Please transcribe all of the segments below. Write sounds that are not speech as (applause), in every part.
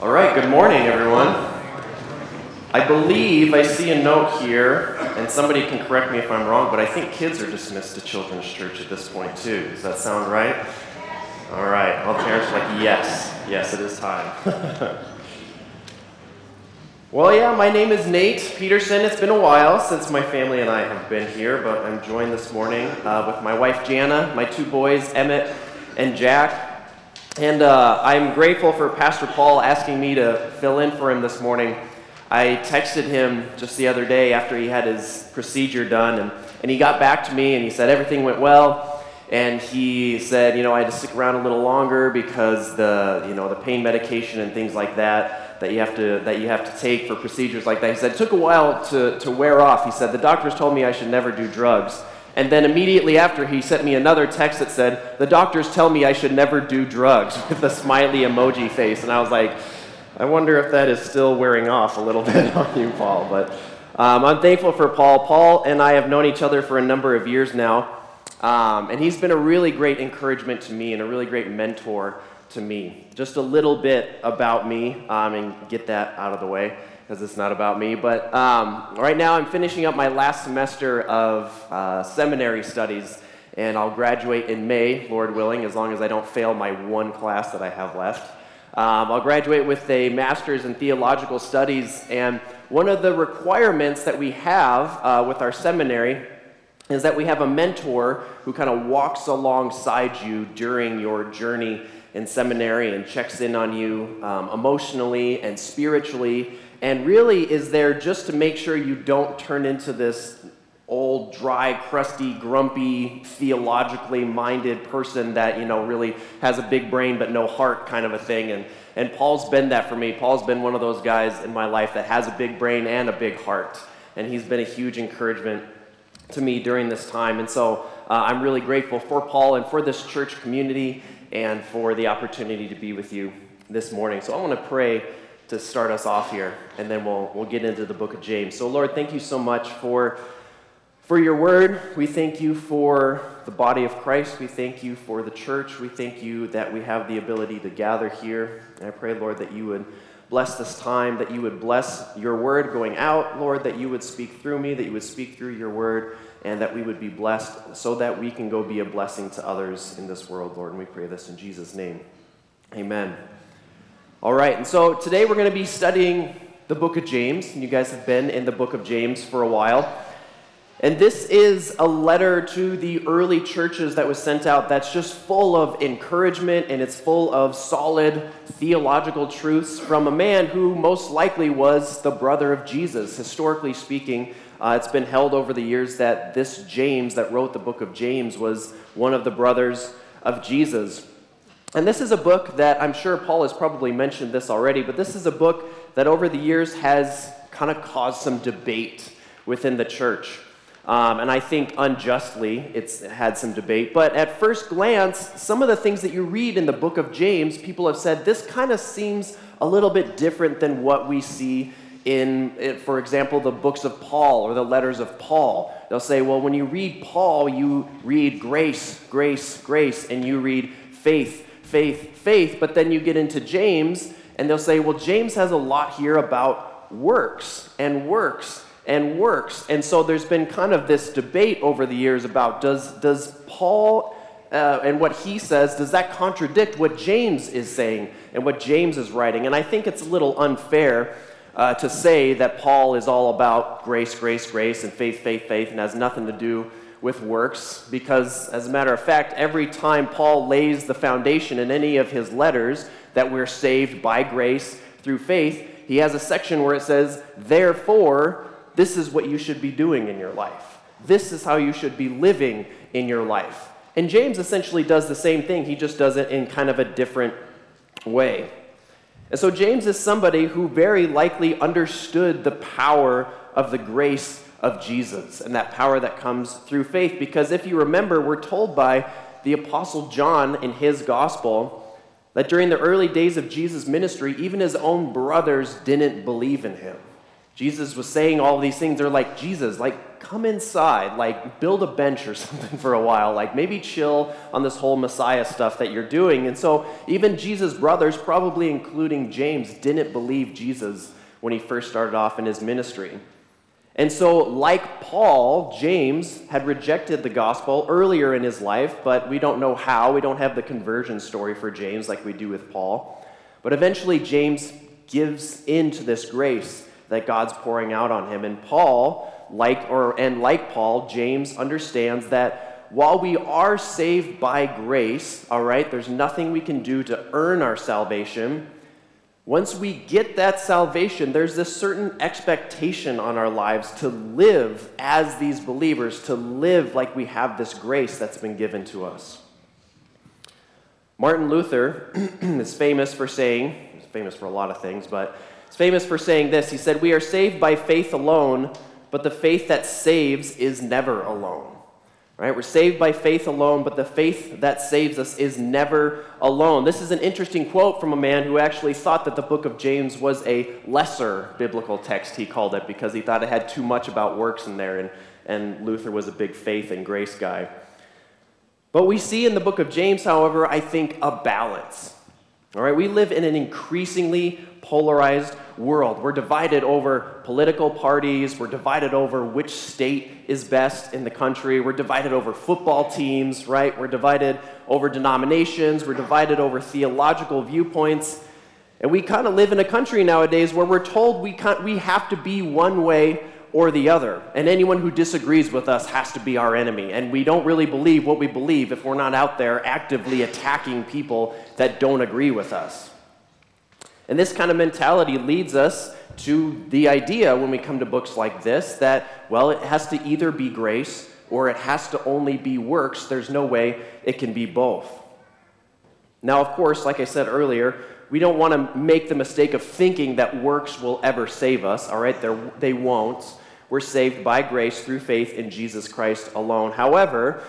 All right, good morning, everyone. I believe I see a note here, and somebody can correct me if I'm wrong, but I think kids are dismissed to Children's Church at this point, too. Does that sound right? All right, all the parents are like, yes, yes, it is time. (laughs) well, yeah, my name is Nate Peterson. It's been a while since my family and I have been here, but I'm joined this morning uh, with my wife Jana, my two boys, Emmett and Jack. And uh, I'm grateful for Pastor Paul asking me to fill in for him this morning. I texted him just the other day after he had his procedure done, and, and he got back to me and he said everything went well. And he said, you know, I had to stick around a little longer because the, you know, the pain medication and things like that that you have to that you have to take for procedures like that. He said it took a while to, to wear off. He said the doctors told me I should never do drugs. And then immediately after, he sent me another text that said, The doctors tell me I should never do drugs (laughs) with a smiley emoji face. And I was like, I wonder if that is still wearing off a little (laughs) bit on you, Paul. But um, I'm thankful for Paul. Paul and I have known each other for a number of years now. Um, and he's been a really great encouragement to me and a really great mentor to me. Just a little bit about me um, and get that out of the way because it's not about me. But um, right now, I'm finishing up my last semester of uh, seminary studies, and I'll graduate in May, Lord willing, as long as I don't fail my one class that I have left. Um, I'll graduate with a master's in theological studies, and one of the requirements that we have uh, with our seminary is that we have a mentor who kind of walks alongside you during your journey in seminary and checks in on you um, emotionally and spiritually and really is there just to make sure you don't turn into this old, dry, crusty, grumpy, theologically minded person that, you know, really has a big brain but no heart kind of a thing. And, and Paul's been that for me. Paul's been one of those guys in my life that has a big brain and a big heart. And he's been a huge encouragement to me during this time. And so uh, I'm really grateful for Paul and for this church community and for the opportunity to be with you this morning. So I want to pray to start us off here, and then we'll, we'll get into the book of James. So, Lord, thank you so much for, for your word. We thank you for the body of Christ. We thank you for the church. We thank you that we have the ability to gather here. And I pray, Lord, that you would bless this time, that you would bless your word going out, Lord, that you would speak through me, that you would speak through your word, and that we would be blessed so that we can go be a blessing to others in this world, Lord. And we pray this in Jesus' name. Amen. All right, and so today we're going to be studying the book of James. And you guys have been in the book of James for a while. And this is a letter to the early churches that was sent out that's just full of encouragement and it's full of solid theological truths from a man who most likely was the brother of Jesus. Historically speaking, uh, it's been held over the years that this James that wrote the book of James was one of the brothers of Jesus. And this is a book that I'm sure Paul has probably mentioned this already, but this is a book that over the years has kind of caused some debate within the church. Um, and I think unjustly it's had some debate. But at first glance, some of the things that you read in the book of James, people have said this kind of seems a little bit different than what we see in, for example, the books of Paul or the letters of Paul. They'll say, well, when you read Paul, you read grace, grace, grace, and you read faith, faith, faith, but then you get into James, and they'll say, well, James has a lot here about works and works and works. And so there's been kind of this debate over the years about does, does Paul uh, and what he says, does that contradict what James is saying and what James is writing? And I think it's a little unfair uh, to say that Paul is all about grace, grace, grace, and faith, faith, faith, and has nothing to do with works because, as a matter of fact, every time Paul lays the foundation in any of his letters that we're saved by grace through faith, he has a section where it says, Therefore, this is what you should be doing in your life. This is how you should be living in your life. And James essentially does the same thing, he just does it in kind of a different way. And so, James is somebody who very likely understood the power of the grace of Jesus and that power that comes through faith. Because if you remember, we're told by the Apostle John in his gospel that during the early days of Jesus' ministry, even his own brothers didn't believe in him. Jesus was saying all these things. They're like, Jesus, like, come inside, like, build a bench or (laughs) something for a while, like, maybe chill on this whole Messiah stuff that you're doing. And so, even Jesus' brothers, probably including James, didn't believe Jesus when he first started off in his ministry. And so, like Paul, James had rejected the gospel earlier in his life, but we don't know how. We don't have the conversion story for James like we do with Paul. But eventually, James gives in to this grace that God's pouring out on him. And Paul, like or and like Paul, James understands that while we are saved by grace, all right, there's nothing we can do to earn our salvation. Once we get that salvation, there's this certain expectation on our lives to live as these believers, to live like we have this grace that's been given to us. Martin Luther (clears throat) is famous for saying, he's famous for a lot of things, but He's famous for saying this. He said, We are saved by faith alone, but the faith that saves is never alone. Right? We're saved by faith alone, but the faith that saves us is never alone. This is an interesting quote from a man who actually thought that the book of James was a lesser biblical text, he called it, because he thought it had too much about works in there, and, and Luther was a big faith and grace guy. But we see in the book of James, however, I think a balance. All right, we live in an increasingly polarized world. We're divided over political parties, we're divided over which state is best in the country, we're divided over football teams, right? We're divided over denominations, we're divided over theological viewpoints. And we kind of live in a country nowadays where we're told we, can't, we have to be one way or the other. And anyone who disagrees with us has to be our enemy. And we don't really believe what we believe if we're not out there actively attacking people that don't agree with us. And this kind of mentality leads us to the idea when we come to books like this that, well, it has to either be grace or it has to only be works. There's no way it can be both. Now, of course, like I said earlier, we don't want to make the mistake of thinking that works will ever save us, all right? They're, they won't. We're saved by grace through faith in Jesus Christ alone. However,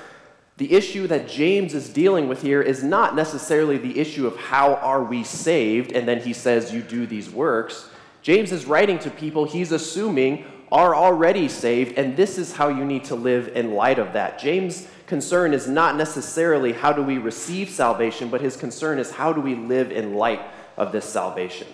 the issue that James is dealing with here is not necessarily the issue of how are we saved, and then he says, You do these works. James is writing to people he's assuming are already saved, and this is how you need to live in light of that. James' concern is not necessarily how do we receive salvation, but his concern is how do we live in light of this salvation.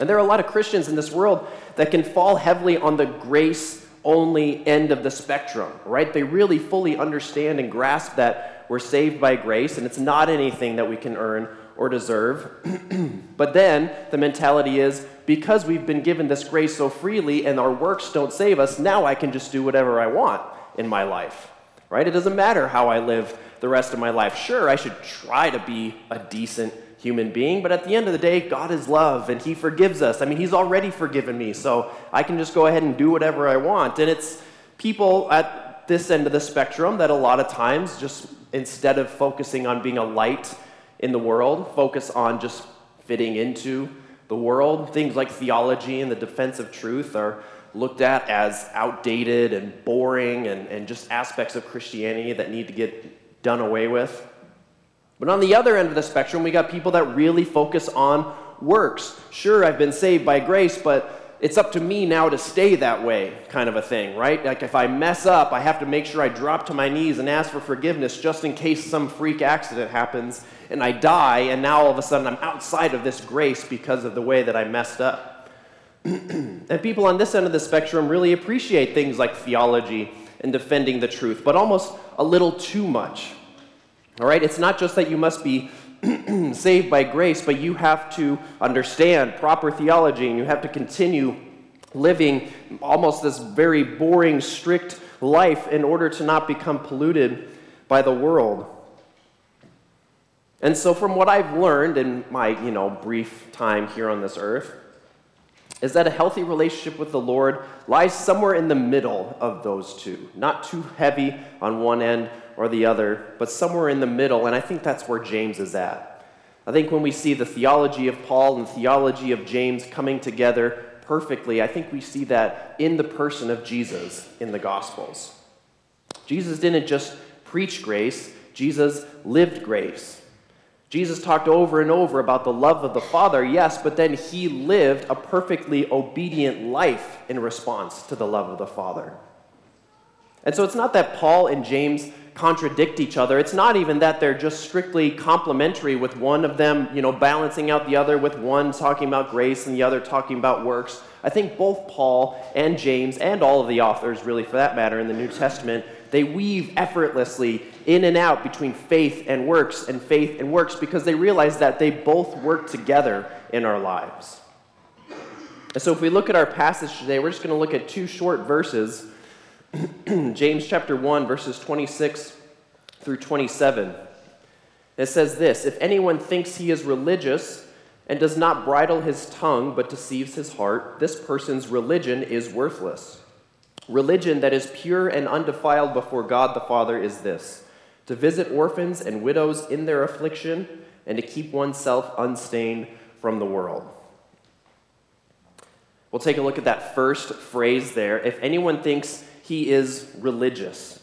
And there are a lot of Christians in this world that can fall heavily on the grace only end of the spectrum, right? They really fully understand and grasp that we're saved by grace and it's not anything that we can earn or deserve. (clears throat) but then the mentality is because we've been given this grace so freely and our works don't save us, now I can just do whatever I want in my life, right? It doesn't matter how I live the rest of my life. Sure, I should try to be a decent human being, but at the end of the day, God is love and He forgives us. I mean, He's already forgiven me, so I can just go ahead and do whatever I want. And it's people at this end of the spectrum that a lot of times just instead of focusing on being a light in the world, focus on just fitting into the world. Things like theology and the defense of truth are looked at as outdated and boring and, and just aspects of Christianity that need to get done away with. But on the other end of the spectrum, we got people that really focus on works. Sure, I've been saved by grace, but it's up to me now to stay that way, kind of a thing, right? Like if I mess up, I have to make sure I drop to my knees and ask for forgiveness just in case some freak accident happens and I die, and now all of a sudden I'm outside of this grace because of the way that I messed up. (clears throat) and people on this end of the spectrum really appreciate things like theology and defending the truth, but almost a little too much. All right? It's not just that you must be (clears throat) saved by grace, but you have to understand proper theology and you have to continue living almost this very boring, strict life in order to not become polluted by the world. And so, from what I've learned in my you know, brief time here on this earth, is that a healthy relationship with the Lord lies somewhere in the middle of those two. Not too heavy on one end or the other, but somewhere in the middle, and I think that's where James is at. I think when we see the theology of Paul and the theology of James coming together perfectly, I think we see that in the person of Jesus in the Gospels. Jesus didn't just preach grace, Jesus lived grace. Jesus talked over and over about the love of the Father, yes, but then he lived a perfectly obedient life in response to the love of the Father. And so it's not that Paul and James contradict each other. It's not even that they're just strictly complementary with one of them, you know, balancing out the other with one talking about grace and the other talking about works. I think both Paul and James and all of the authors really for that matter in the New Testament, they weave effortlessly in and out between faith and works and faith and works because they realize that they both work together in our lives. And so if we look at our passage today, we're just going to look at two short verses. (clears throat) James chapter 1 verses 26 through 27. It says this, if anyone thinks he is religious and does not bridle his tongue but deceives his heart, this person's religion is worthless. Religion that is pure and undefiled before God the Father is this to visit orphans and widows in their affliction, and to keep oneself unstained from the world. We'll take a look at that first phrase there. If anyone thinks he is religious,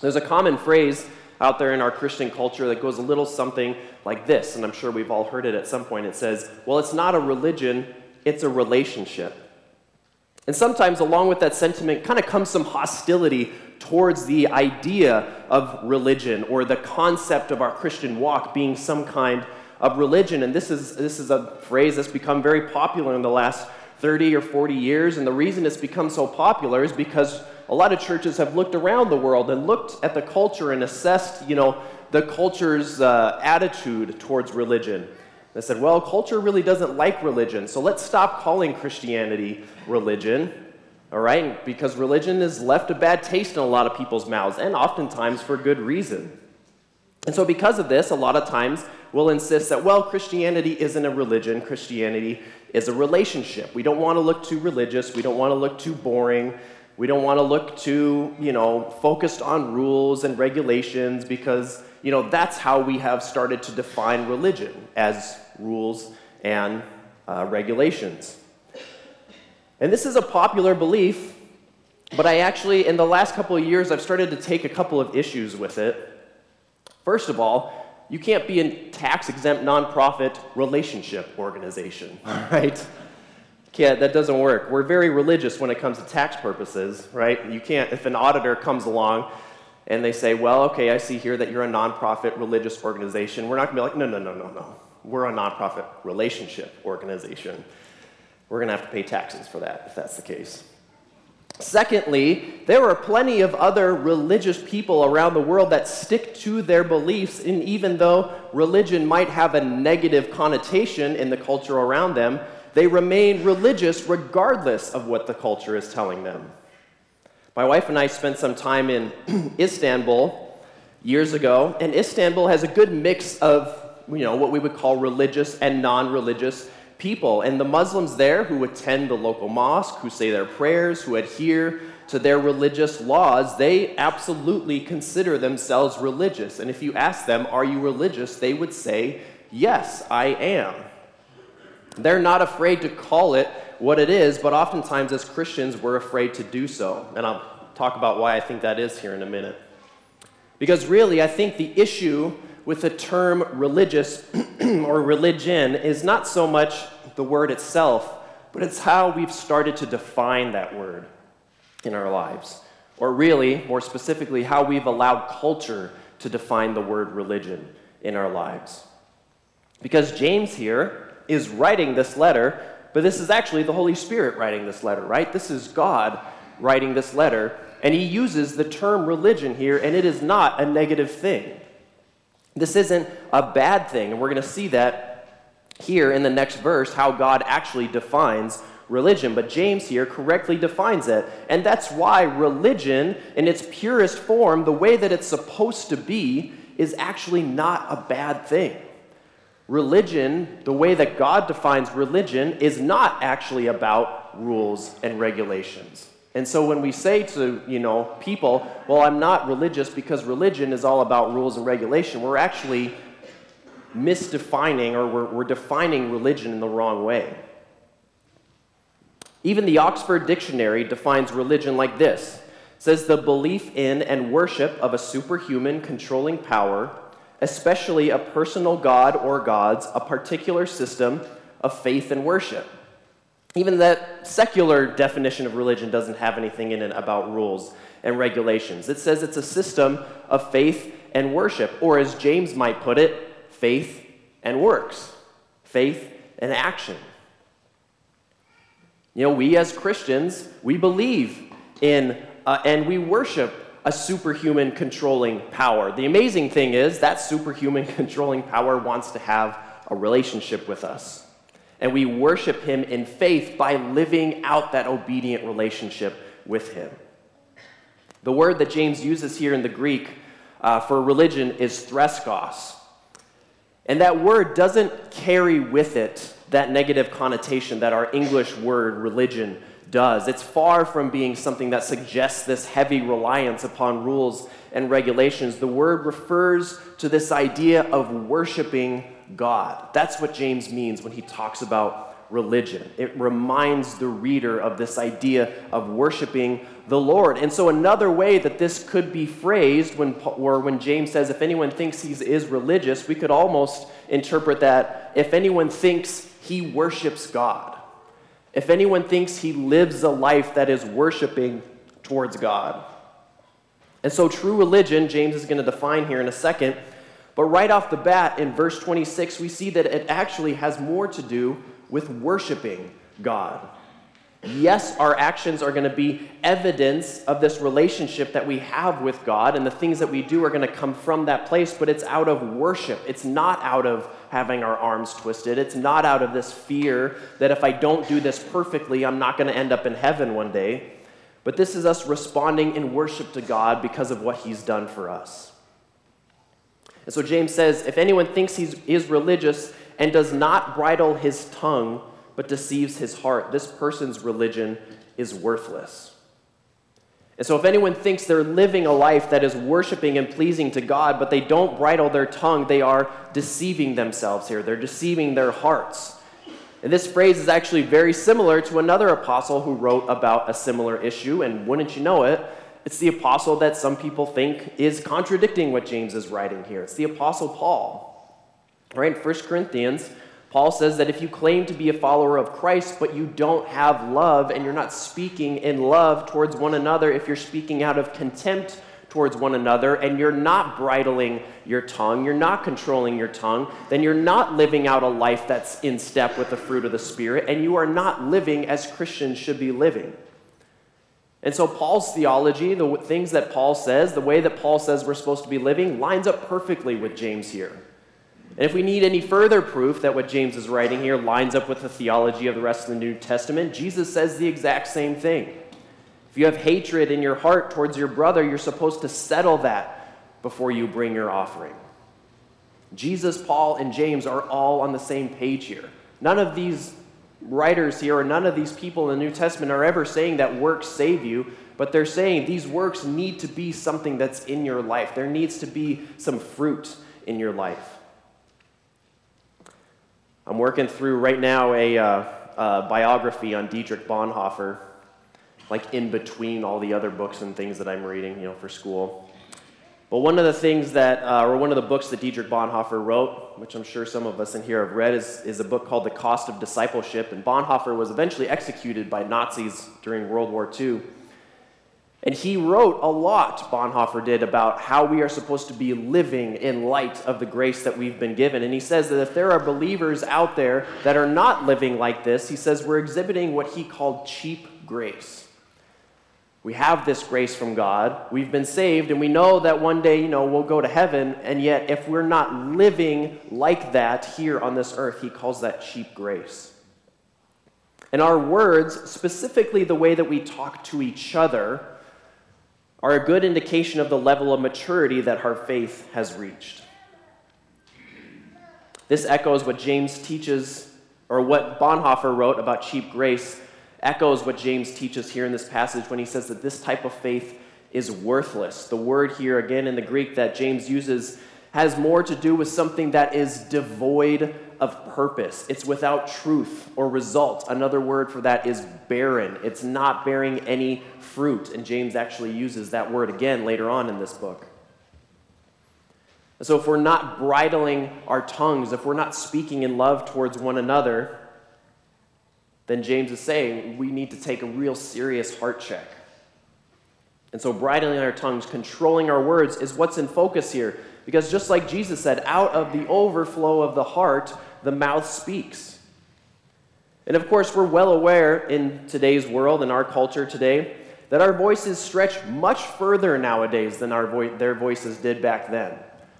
there's a common phrase out there in our Christian culture that goes a little something like this, and I'm sure we've all heard it at some point. It says, Well, it's not a religion, it's a relationship. And sometimes, along with that sentiment, kind of comes some hostility towards the idea of religion or the concept of our Christian walk being some kind of religion. And this is, this is a phrase that's become very popular in the last 30 or 40 years. And the reason it's become so popular is because a lot of churches have looked around the world and looked at the culture and assessed, you know, the culture's uh, attitude towards religion. They said, well, culture really doesn't like religion, so let's stop calling Christianity religion all right? Because religion has left a bad taste in a lot of people's mouths, and oftentimes for good reason. And so, because of this, a lot of times we'll insist that, well, Christianity isn't a religion, Christianity is a relationship. We don't want to look too religious, we don't want to look too boring, we don't want to look too, you know, focused on rules and regulations because, you know, that's how we have started to define religion as rules and uh, regulations. And this is a popular belief, but I actually, in the last couple of years, I've started to take a couple of issues with it. First of all, you can't be a tax exempt nonprofit relationship organization, (laughs) right? Can't, that doesn't work. We're very religious when it comes to tax purposes, right? You can't, if an auditor comes along and they say, well, okay, I see here that you're a nonprofit religious organization, we're not gonna be like, no, no, no, no, no. We're a nonprofit relationship organization. We're to have to pay taxes for that if that's the case. Secondly, there are plenty of other religious people around the world that stick to their beliefs, and even though religion might have a negative connotation in the culture around them, they remain religious regardless of what the culture is telling them. My wife and I spent some time in (clears throat) Istanbul years ago, and Istanbul has a good mix of, you know, what we would call religious and non-religious people. And the Muslims there who attend the local mosque, who say their prayers, who adhere to their religious laws, they absolutely consider themselves religious. And if you ask them, Are you religious? they would say, Yes, I am. They're not afraid to call it what it is, but oftentimes as Christians, we're afraid to do so. And I'll talk about why I think that is here in a minute. Because really, I think the issue with the term religious (clears throat) or religion is not so much the word itself, but it's how we've started to define that word in our lives. Or really, more specifically, how we've allowed culture to define the word religion in our lives. Because James here is writing this letter, but this is actually the Holy Spirit writing this letter, right? This is God writing this letter, and he uses the term religion here, and it is not a negative thing. This isn't a bad thing, and we're going to see that here in the next verse how God actually defines religion. But James here correctly defines it. And that's why religion, in its purest form, the way that it's supposed to be, is actually not a bad thing. Religion, the way that God defines religion, is not actually about rules and regulations. And so when we say to, you know, people, well, I'm not religious because religion is all about rules and regulation, we're actually misdefining or we're, we're defining religion in the wrong way. Even the Oxford Dictionary defines religion like this. It says the belief in and worship of a superhuman controlling power especially a personal God or gods, a particular system of faith and worship. Even that secular definition of religion doesn't have anything in it about rules and regulations. It says it's a system of faith and worship, or as James might put it, faith and works, faith and action. You know, we as Christians, we believe in uh, and we worship a superhuman controlling power. The amazing thing is that superhuman (laughs) controlling power wants to have a relationship with us. And we worship him in faith by living out that obedient relationship with him. The word that James uses here in the Greek uh, for religion is threskos. And that word doesn't carry with it that negative connotation that our English word religion does. It's far from being something that suggests this heavy reliance upon rules and regulations. The word refers to this idea of worshiping God. That's what James means when he talks about religion. It reminds the reader of this idea of worshiping the Lord. And so, another way that this could be phrased, when, or when James says, if anyone thinks he is religious, we could almost interpret that if anyone thinks he worships God, if anyone thinks he lives a life that is worshiping towards God. And so, true religion, James is going to define here in a second. But right off the bat, in verse 26, we see that it actually has more to do with worshiping God. Yes, our actions are going to be evidence of this relationship that we have with God, and the things that we do are going to come from that place, but it's out of worship. It's not out of having our arms twisted. It's not out of this fear that if I don't do this perfectly, I'm not going to end up in heaven one day. But this is us responding in worship to God because of what He's done for us. And so James says if anyone thinks he is religious and does not bridle his tongue, but deceives his heart. This person's religion is worthless. And so, if anyone thinks they're living a life that is worshiping and pleasing to God, but they don't bridle their tongue, they are deceiving themselves here. They're deceiving their hearts. And this phrase is actually very similar to another apostle who wrote about a similar issue. And wouldn't you know it, it's the apostle that some people think is contradicting what James is writing here. It's the apostle Paul. Right? In 1 Corinthians, Paul says that if you claim to be a follower of Christ, but you don't have love and you're not speaking in love towards one another, if you're speaking out of contempt towards one another and you're not bridling your tongue, you're not controlling your tongue, then you're not living out a life that's in step with the fruit of the Spirit, and you are not living as Christians should be living. And so, Paul's theology, the things that Paul says, the way that Paul says we're supposed to be living, lines up perfectly with James here. And if we need any further proof that what James is writing here lines up with the theology of the rest of the New Testament, Jesus says the exact same thing. If you have hatred in your heart towards your brother, you're supposed to settle that before you bring your offering. Jesus, Paul, and James are all on the same page here. None of these writers here or none of these people in the New Testament are ever saying that works save you, but they're saying these works need to be something that's in your life. There needs to be some fruit in your life. I'm working through right now a, uh, a biography on Dietrich Bonhoeffer, like in between all the other books and things that I'm reading, you know, for school. But one of the things that, uh, or one of the books that Dietrich Bonhoeffer wrote, which I'm sure some of us in here have read, is, is a book called The Cost of Discipleship. And Bonhoeffer was eventually executed by Nazis during World War II. And he wrote a lot, Bonhoeffer did, about how we are supposed to be living in light of the grace that we've been given. And he says that if there are believers out there that are not living like this, he says we're exhibiting what he called cheap grace. We have this grace from God. We've been saved, and we know that one day, you know, we'll go to heaven. And yet, if we're not living like that here on this earth, he calls that cheap grace. And our words, specifically the way that we talk to each other, are a good indication of the level of maturity that our faith has reached. This echoes what James teaches, or what Bonhoeffer wrote about cheap grace, echoes what James teaches here in this passage when he says that this type of faith is worthless. The word here, again in the Greek that James uses, has more to do with something that is devoid of purpose. It's without truth or result. Another word for that is barren. It's not bearing any fruit. And James actually uses that word again later on in this book. So, if we're not bridling our tongues, if we're not speaking in love towards one another, then James is saying we need to take a real serious heart check. And so, bridling our tongues, controlling our words is what's in focus here. Because just like Jesus said, out of the overflow of the heart, the mouth speaks. And of course, we're well aware in today's world, in our culture today, that our voices stretch much further nowadays than our vo- their voices did back then.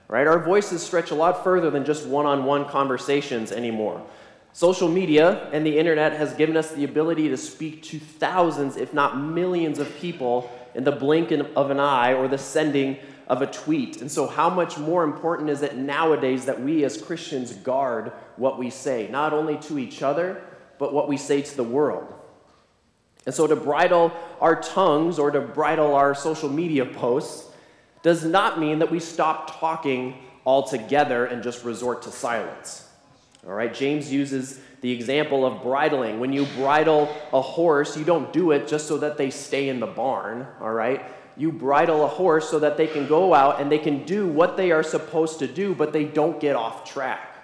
Right? Our voices stretch a lot further than just one on one conversations anymore. Social media and the internet has given us the ability to speak to thousands, if not millions, of people in the blink of an eye or the sending of a tweet. And so, how much more important is it nowadays that we as Christians guard what we say, not only to each other, but what we say to the world? And so, to bridle our tongues or to bridle our social media posts does not mean that we stop talking altogether and just resort to silence. All right, James uses the example of bridling. When you bridle a horse, you don't do it just so that they stay in the barn, all right? You bridle a horse so that they can go out and they can do what they are supposed to do, but they don't get off track.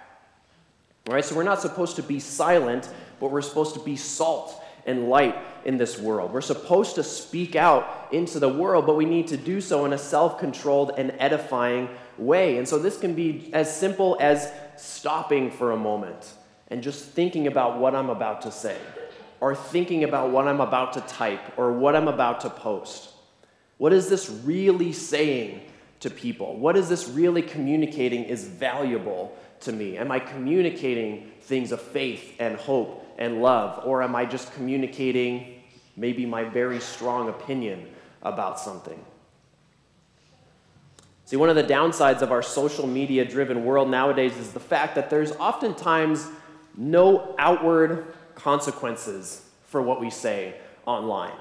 All right, so we're not supposed to be silent, but we're supposed to be salt and light in this world. We're supposed to speak out into the world, but we need to do so in a self controlled and edifying way. And so this can be as simple as stopping for a moment and just thinking about what I'm about to say, or thinking about what I'm about to type, or what I'm about to post. What is this really saying to people? What is this really communicating is valuable to me? Am I communicating things of faith and hope and love? Or am I just communicating maybe my very strong opinion about something? See, one of the downsides of our social media driven world nowadays is the fact that there's oftentimes no outward consequences for what we say online.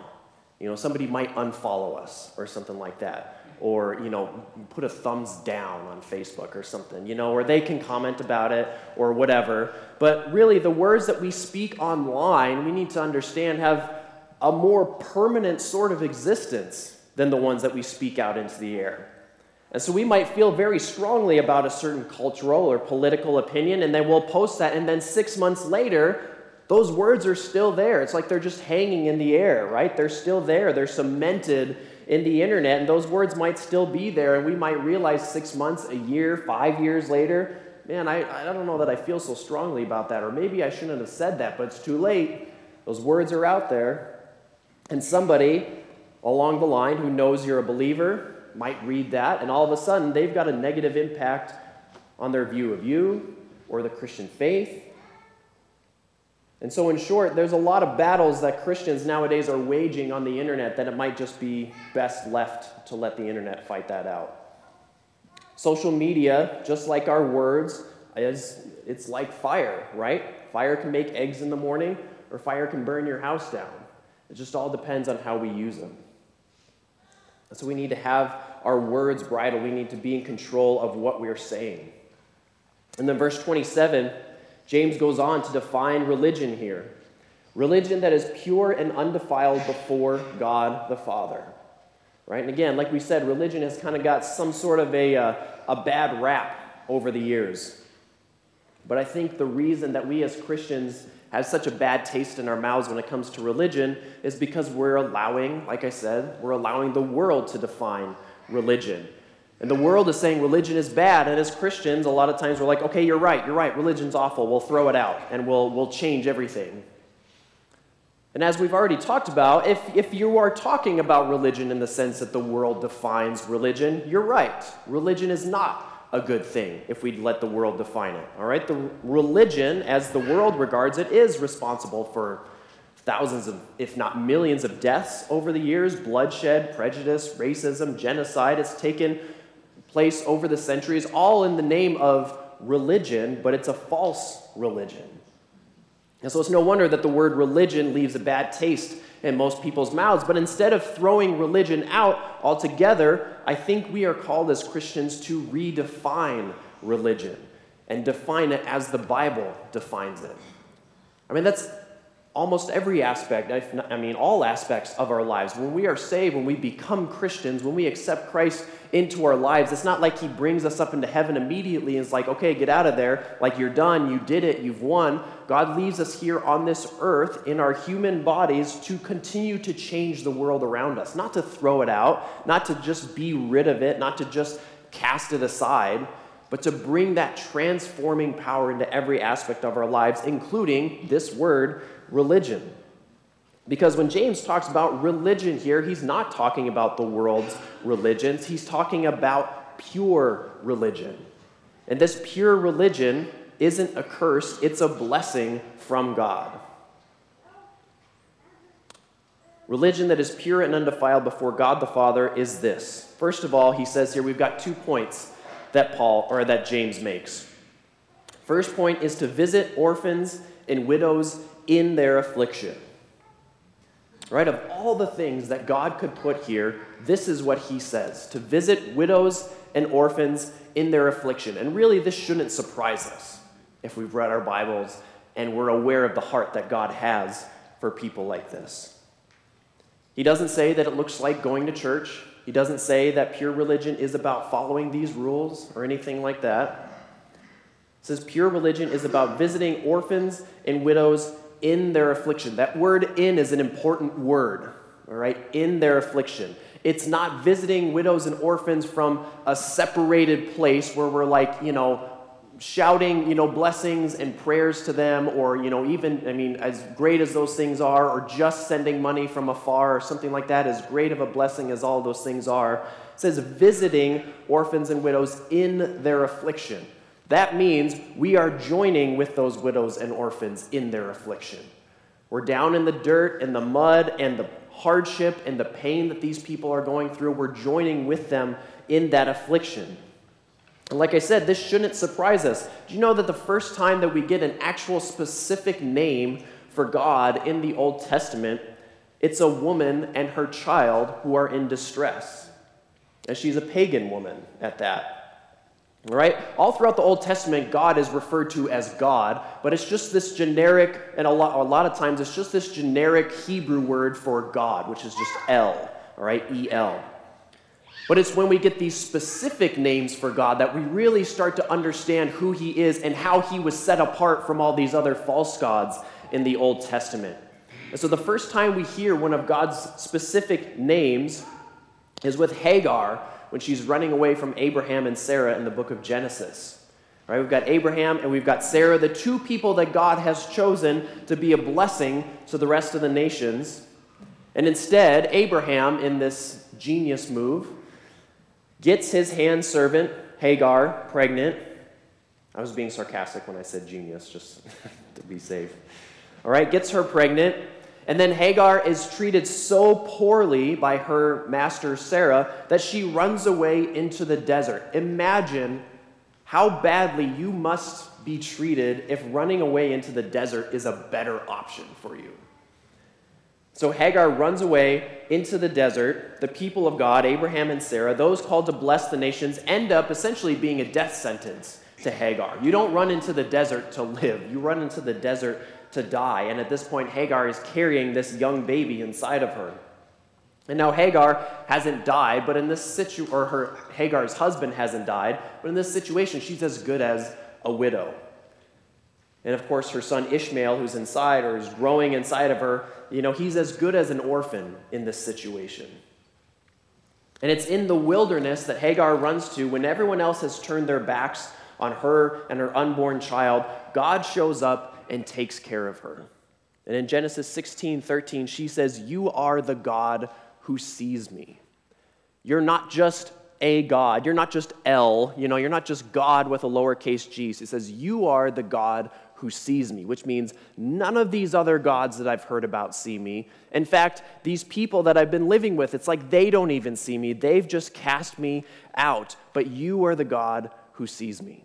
You know, somebody might unfollow us or something like that. Or, you know, put a thumbs down on Facebook or something, you know, or they can comment about it or whatever. But really, the words that we speak online, we need to understand, have a more permanent sort of existence than the ones that we speak out into the air. And so we might feel very strongly about a certain cultural or political opinion, and then we'll post that, and then six months later, those words are still there. It's like they're just hanging in the air, right? They're still there, they're cemented in the internet, and those words might still be there, and we might realize six months, a year, five years later, man, I, I don't know that I feel so strongly about that, or maybe I shouldn't have said that, but it's too late. Those words are out there, and somebody along the line who knows you're a believer might read that, and all of a sudden they've got a negative impact on their view of you or the Christian faith. And so, in short, there's a lot of battles that Christians nowadays are waging on the internet that it might just be best left to let the internet fight that out. Social media, just like our words, is it's like fire, right? Fire can make eggs in the morning, or fire can burn your house down. It just all depends on how we use them. So we need to have our words bridled. We need to be in control of what we're saying. And then, verse 27, James goes on to define religion here religion that is pure and undefiled before God the Father. Right? And again, like we said, religion has kind of got some sort of a, uh, a bad rap over the years. But I think the reason that we as Christians have such a bad taste in our mouths when it comes to religion is because we're allowing, like I said, we're allowing the world to define religion. And the world is saying religion is bad, and as Christians, a lot of times we're like, okay, you're right, you're right, religion's awful, we'll throw it out, and we'll, we'll change everything. And as we've already talked about, if, if you are talking about religion in the sense that the world defines religion, you're right. Religion is not a good thing if we let the world define it. All right? The religion, as the world regards it, is responsible for thousands of, if not millions, of deaths over the years bloodshed, prejudice, racism, genocide. It's taken place over the centuries, all in the name of religion, but it's a false religion. And so it's no wonder that the word religion leaves a bad taste in most people's mouths. But instead of throwing religion out altogether, I think we are called as Christians to redefine religion and define it as the Bible defines it. I mean, that's almost every aspect, I mean, all aspects of our lives. When we are saved, when we become Christians, when we accept Christ into our lives, it's not like He brings us up into heaven immediately and it's like, okay, get out of there. Like you're done, you did it, you've won. God leaves us here on this earth in our human bodies to continue to change the world around us, not to throw it out, not to just be rid of it, not to just cast it aside but to bring that transforming power into every aspect of our lives, including this word, religion. Because when James talks about religion here, he's not talking about the world's religions, he's talking about pure religion. And this pure religion isn't a curse, it's a blessing from God. Religion that is pure and undefiled before God the Father is this. First of all, he says here we've got two points that Paul or that James makes. First point is to visit orphans and widows in their affliction. Right? Of all the things that God could put here, this is what he says to visit widows and orphans in their affliction. And really, this shouldn't surprise us if we've read our Bibles and we're aware of the heart that God has for people like this. He doesn't say that it looks like going to church. He doesn't say that pure religion is about following these rules or anything like that. It says pure religion is about visiting orphans and widows in their affliction. That word in is an important word, all right? In their affliction. It's not visiting widows and orphans from a separated place where we're like, you know, shouting, you know, blessings and prayers to them, or, you know, even, I mean, as great as those things are, or just sending money from afar or something like that, as great of a blessing as all those things are, it says visiting orphans and widows in their affliction. That means we are joining with those widows and orphans in their affliction. We're down in the dirt and the mud and the hardship and the pain that these people are going through. We're joining with them in that affliction. And like I said, this shouldn't surprise us. Do you know that the first time that we get an actual specific name for God in the Old Testament, it's a woman and her child who are in distress? And she's a pagan woman at that. All right? All throughout the Old Testament, God is referred to as God, but it's just this generic, and a lot, a lot of times it's just this generic Hebrew word for God, which is just El, all right? E L. But it's when we get these specific names for God that we really start to understand who He is and how He was set apart from all these other false gods in the Old Testament. And so the first time we hear one of God's specific names is with Hagar when she's running away from Abraham and Sarah in the book of Genesis. Right, we've got Abraham and we've got Sarah, the two people that God has chosen to be a blessing to the rest of the nations. And instead, Abraham, in this genius move, gets his hand servant, Hagar, pregnant. I was being sarcastic when I said genius, just (laughs) to be safe. All right, gets her pregnant. And then Hagar is treated so poorly by her master Sarah that she runs away into the desert. Imagine how badly you must be treated if running away into the desert is a better option for you. So Hagar runs away into the desert. The people of God, Abraham and Sarah, those called to bless the nations, end up essentially being a death sentence to Hagar. You don't run into the desert to live, you run into the desert to die. And at this point, Hagar is carrying this young baby inside of her. And now Hagar hasn't died, but in this situation, or her Hagar's husband hasn't died, but in this situation, she's as good as a widow. And of course, her son Ishmael, who's inside or is growing inside of her, you know, he's as good as an orphan in this situation. And it's in the wilderness that Hagar runs to when everyone else has turned their backs on her and her unborn child. God shows up and takes care of her. And in Genesis 16 13, she says, You are the God who sees me. You're not just a God. You're not just El, You know, you're not just God with a lowercase g. It says, You are the God who sees me, which means none of these other gods that I've heard about see me. In fact, these people that I've been living with, it's like they don't even see me. They've just cast me out. But you are the God who sees me.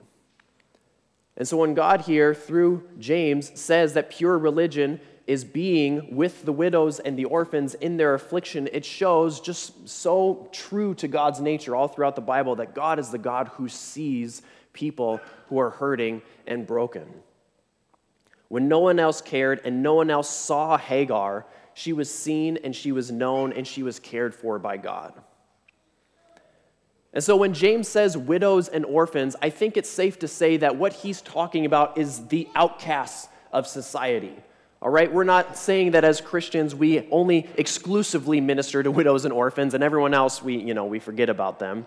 And so when God here, through James, says that pure religion is being with the widows and the orphans in their affliction, it shows just so true to God's nature all throughout the Bible that God is the God who sees people who are hurting and broken. When no one else cared and no one else saw Hagar, she was seen and she was known and she was cared for by God. And so when James says widows and orphans, I think it's safe to say that what he's talking about is the outcasts of society. All right, we're not saying that as Christians we only exclusively minister to (laughs) widows and orphans and everyone else we, you know, we forget about them.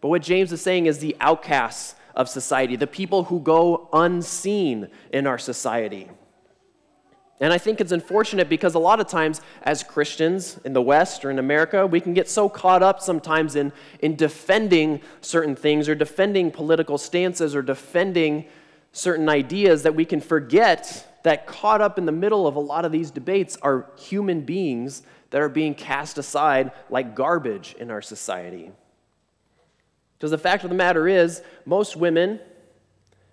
But what James is saying is the outcasts of society, the people who go unseen in our society. And I think it's unfortunate because a lot of times, as Christians in the West or in America, we can get so caught up sometimes in, in defending certain things or defending political stances or defending certain ideas that we can forget that caught up in the middle of a lot of these debates are human beings that are being cast aside like garbage in our society. Because the fact of the matter is, most women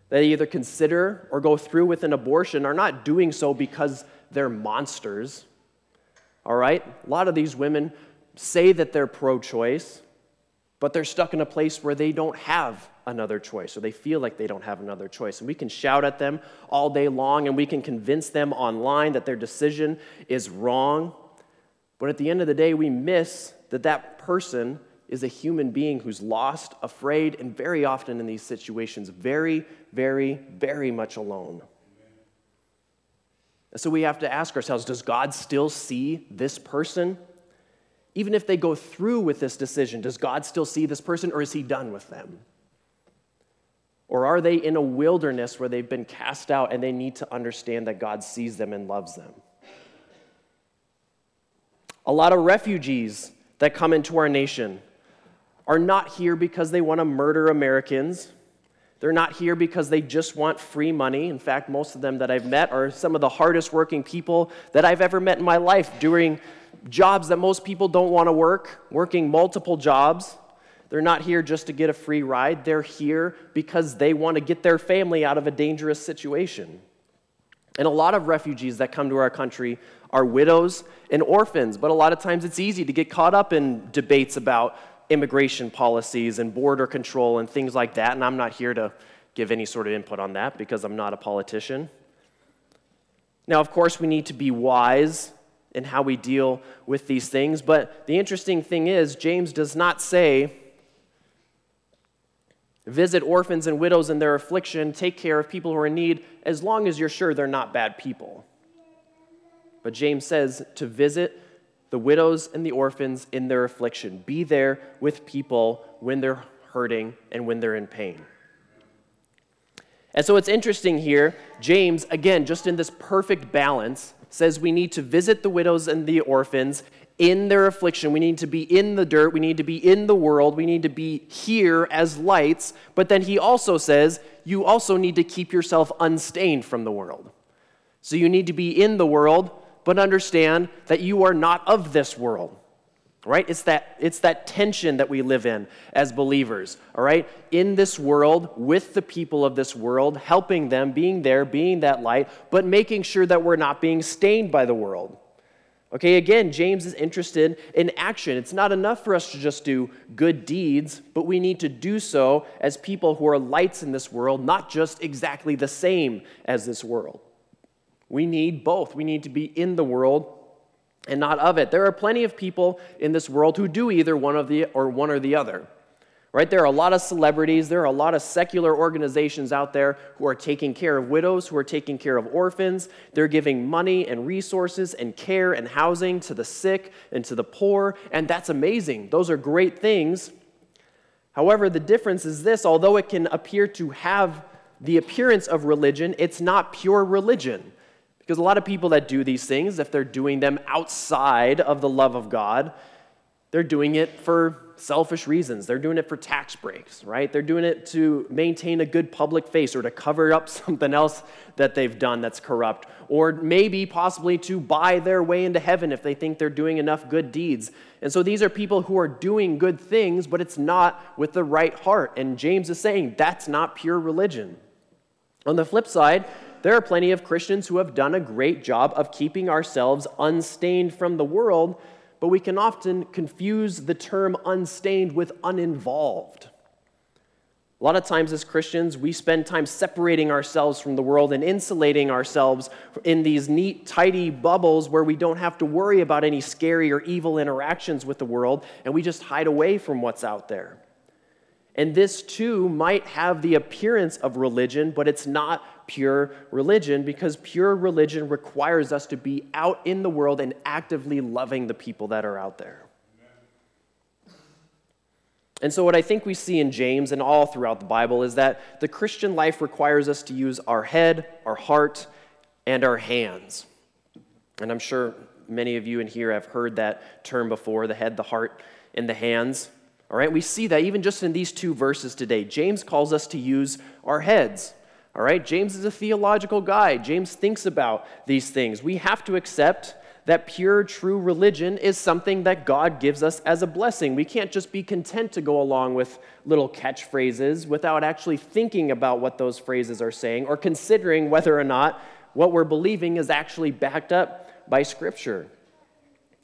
that either consider or go through with an abortion are not doing so because they're monsters. All right? A lot of these women say that they're pro choice, but they're stuck in a place where they don't have another choice, or they feel like they don't have another choice. And we can shout at them all day long, and we can convince them online that their decision is wrong. But at the end of the day, we miss that that person is a human being who's lost, afraid, and very often in these situations, very, very, very much alone. And so we have to ask ourselves does God still see this person? Even if they go through with this decision, does God still see this person or is he done with them? Or are they in a wilderness where they've been cast out and they need to understand that God sees them and loves them? A lot of refugees that come into our nation are not here because they want to murder Americans. They're not here because they just want free money. In fact, most of them that I've met are some of the hardest working people that I've ever met in my life, doing jobs that most people don't want to work, working multiple jobs. They're not here just to get a free ride. They're here because they want to get their family out of a dangerous situation. And a lot of refugees that come to our country are widows and orphans, but a lot of times it's easy to get caught up in debates about immigration policies and border control and things like that. And I'm not here to give any sort of input on that because I'm not a politician. Now, of course, we need to be wise in how we deal with these things, but the interesting thing is, James does not say, Visit orphans and widows in their affliction, take care of people who are in need, as long as you're sure they're not bad people. But James says to visit the widows and the orphans in their affliction. Be there with people when they're hurting and when they're in pain. And so it's interesting here, James, again, just in this perfect balance, says we need to visit the widows and the orphans in their affliction. We need to be in the dirt. We need to be in the world. We need to be here as lights. But then he also says you also need to keep yourself unstained from the world. So you need to be in the world, but understand that you are not of this world. Right? It's that, it's that tension that we live in as believers. All right? In this world, with the people of this world, helping them, being there, being that light, but making sure that we're not being stained by the world. Okay, again, James is interested in action. It's not enough for us to just do good deeds, but we need to do so as people who are lights in this world, not just exactly the same as this world. We need both. We need to be in the world and not of it. There are plenty of people in this world who do either one of the or one or the other. Right? There are a lot of celebrities, there are a lot of secular organizations out there who are taking care of widows, who are taking care of orphans. They're giving money and resources and care and housing to the sick and to the poor, and that's amazing. Those are great things. However, the difference is this although it can appear to have the appearance of religion, it's not pure religion. Because a lot of people that do these things, if they're doing them outside of the love of God, they're doing it for selfish reasons. They're doing it for tax breaks, right? They're doing it to maintain a good public face or to cover up (laughs) something else that they've done that's corrupt, or maybe possibly to buy their way into heaven if they think they're doing enough good deeds. And so these are people who are doing good things, but it's not with the right heart. And James is saying that's not pure religion. On the flip side, there are plenty of Christians who have done a great job of keeping ourselves unstained from the world but we can often confuse the term unstained with uninvolved. A lot of times, as Christians, we spend time separating ourselves from the world and insulating ourselves in these neat, tidy bubbles where we don't have to worry about any scary or evil interactions with the world, and we just hide away from what's out there. And this too might have the appearance of religion, but it's not pure religion because pure religion requires us to be out in the world and actively loving the people that are out there. And so, what I think we see in James and all throughout the Bible is that the Christian life requires us to use our head, our heart, and our hands. And I'm sure many of you in here have heard that term before the head, the heart, and the hands. All right, we see that even just in these two verses today. James calls us to use our heads. All right, James is a theological guy. James thinks about these things. We have to accept that pure, true religion is something that God gives us as a blessing. We can't just be content to go along with little catchphrases without actually thinking about what those phrases are saying or considering whether or not what we're believing is actually backed up by Scripture.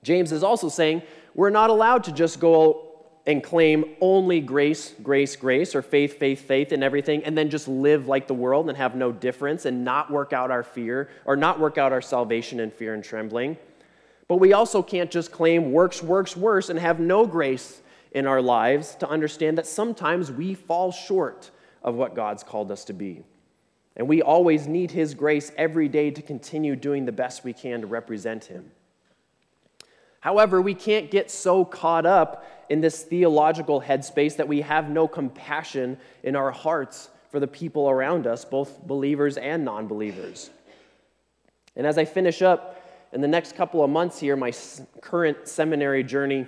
James is also saying we're not allowed to just go and claim only grace, grace, grace, or faith, faith, faith, and everything, and then just live like the world and have no difference and not work out our fear or not work out our salvation in fear and trembling. But we also can't just claim works, works, worse and have no grace in our lives to understand that sometimes we fall short of what God's called us to be. And we always need His grace every day to continue doing the best we can to represent Him. However, we can't get so caught up in this theological headspace that we have no compassion in our hearts for the people around us, both believers and non believers. And as I finish up, in the next couple of months here, my current seminary journey,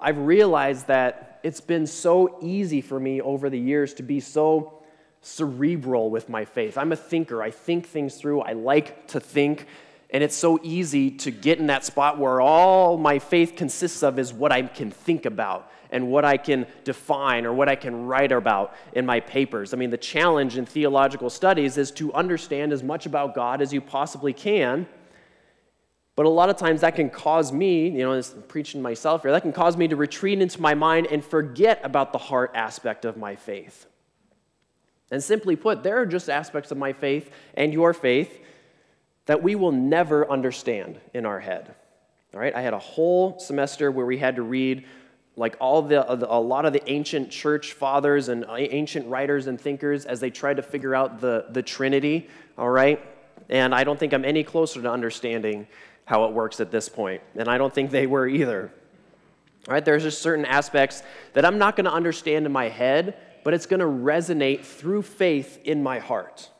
I've realized that it's been so easy for me over the years to be so cerebral with my faith. I'm a thinker, I think things through, I like to think. And it's so easy to get in that spot where all my faith consists of is what I can think about and what I can define or what I can write about in my papers. I mean, the challenge in theological studies is to understand as much about God as you possibly can but a lot of times that can cause me, you know, preaching myself here, that can cause me to retreat into my mind and forget about the heart aspect of my faith. And simply put, there are just aspects of my faith and your faith that we will never understand in our head. All right, I had a whole semester where we had to read like all the uh, a lot of the ancient church fathers and uh, ancient writers and thinkers as they tried to figure out the the Trinity. All right, and I don't think I'm any closer to understanding how it works at this point, and I don't think they were either. All right, there's just certain aspects that I'm not going to understand in my head, but it's going to resonate through faith in my heart.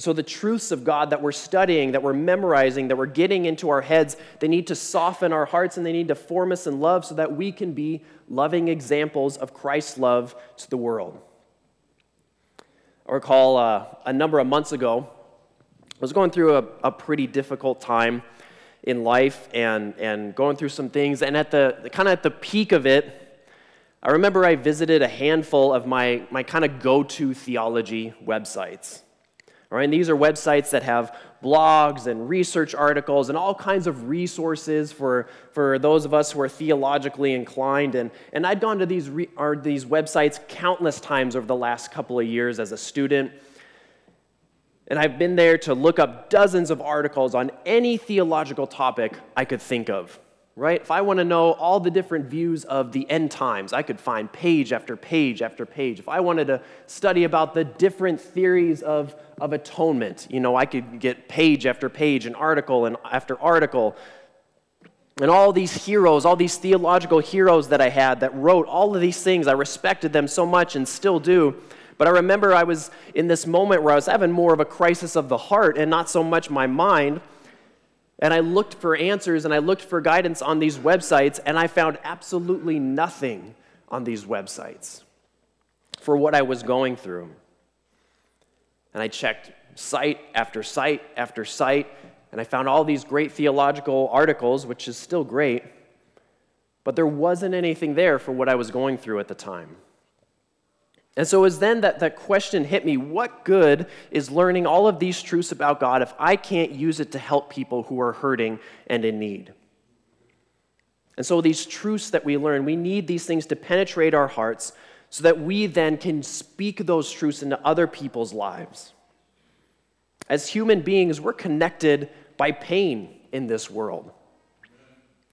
So, the truths of God that we're studying, that we're memorizing, that we're getting into our heads, they need to soften our hearts and they need to form us in love so that we can be loving examples of Christ's love to the world. I recall uh, a number of months ago, I was going through a, a pretty difficult time in life and, and going through some things. And at the kind of at the peak of it, I remember I visited a handful of my, my kind of go to theology websites. And these are websites that have blogs and research articles and all kinds of resources for, for those of us who are theologically inclined. And, and I'd gone to these, re, these websites countless times over the last couple of years as a student. And I've been there to look up dozens of articles on any theological topic I could think of, right? If I want to know all the different views of the end times, I could find page after page after page. If I wanted to study about the different theories of, of atonement, you know, I could get page after page and article and after article. And all these heroes, all these theological heroes that I had that wrote all of these things, I respected them so much and still do. But I remember I was in this moment where I was having more of a crisis of the heart and not so much my mind. And I looked for answers and I looked for guidance on these websites, and I found absolutely nothing on these websites for what I was going through. And I checked site after site after site, and I found all these great theological articles, which is still great, but there wasn't anything there for what I was going through at the time. And so it was then that that question hit me what good is learning all of these truths about God if I can't use it to help people who are hurting and in need? And so these truths that we learn, we need these things to penetrate our hearts so that we then can speak those truths into other people's lives. As human beings, we're connected by pain in this world.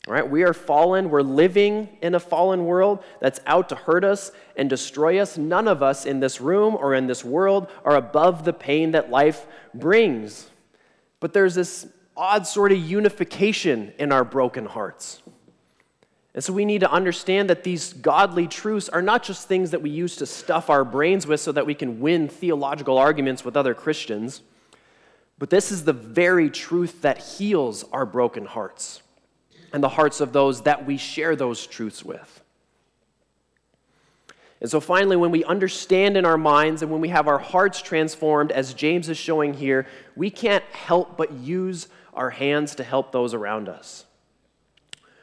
Right, we are fallen. We're living in a fallen world that's out to hurt us and destroy us. None of us in this room or in this world are above the pain that life brings. But there's this odd sort of unification in our broken hearts. And so we need to understand that these godly truths are not just things that we use to stuff our brains with so that we can win theological arguments with other Christians. But this is the very truth that heals our broken hearts and the hearts of those that we share those truths with. And so finally, when we understand in our minds and when we have our hearts transformed, as James is showing here, we can't help but use our hands to help those around us.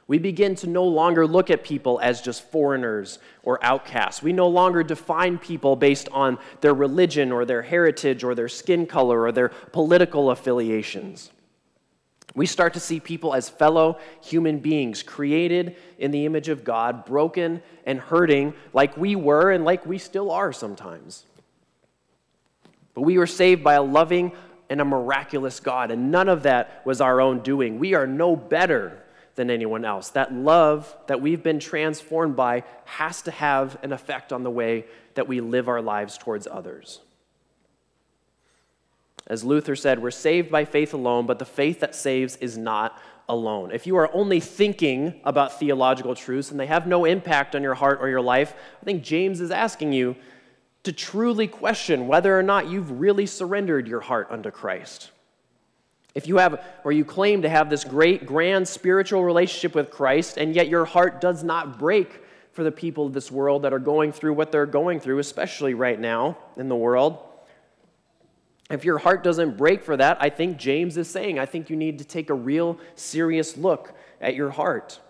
We begin to no longer look at people as just foreigners or outcasts. We no longer define people based on their religion or their heritage or their skin color or their political affiliations. We start to see people as fellow human beings, created in the image of God, broken and hurting like we were and like we still are sometimes. But we were saved by a loving and a miraculous God, and none of that was our own doing. We are no better than anyone else. That love that we've been transformed by has to have an effect on the way that we live our lives towards others. As Luther said, we're saved by faith alone, but the faith that saves is not alone. If you are only thinking about theological truths and they have no impact on your heart or your life, I think James is asking you to truly question whether or not you've really surrendered your heart unto Christ. If you have, or you claim to have this great, grand spiritual relationship with Christ, and yet your heart does not break for the people of this world that are going through what they're going through, especially right now in the world, if your heart doesn't break for that, I think James is saying, I think you need to take a real serious look at your heart.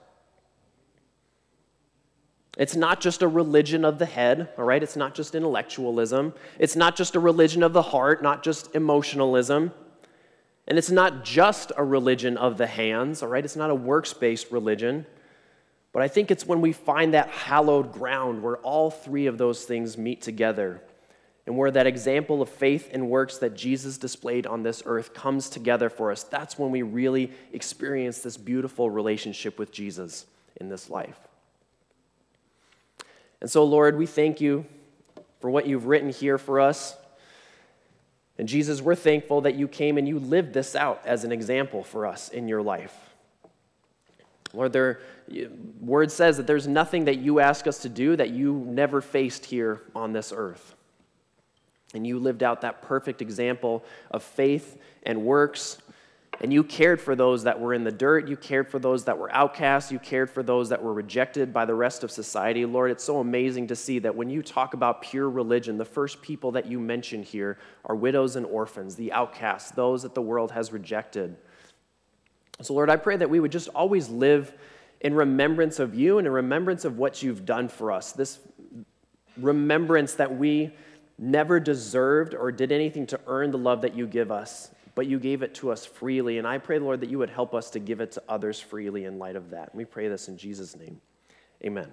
It's not just a religion of the head, all right? It's not just intellectualism. It's not just a religion of the heart, not just emotionalism. And it's not just a religion of the hands, all right? It's not a works based religion. But I think it's when we find that hallowed ground where all three of those things meet together and where that example of faith and works that Jesus displayed on this earth comes together for us. That's when we really experience this beautiful relationship with Jesus in this life. And so, Lord, we thank you for what you've written here for us. And Jesus, we're thankful that you came and you lived this out as an example for us in your life. Lord, their word says that there's nothing that you ask us to do that you never faced here on this earth. And you lived out that perfect example of faith and works and you cared for those that were in the dirt. You cared for those that were outcasts. You cared for those that were rejected by the rest of society. Lord, it's so amazing to see that when you talk about pure religion, the first people that you mention here are widows and orphans, the outcasts, those that the world has rejected. So, Lord, I pray that we would just always live in remembrance of you and in remembrance of what you've done for us. This remembrance that we never deserved or did anything to earn the love that you give us but you gave it to us freely. And I pray, Lord, that you would help us to give it to others freely in light of that. And we pray this in Jesus' name. Amen.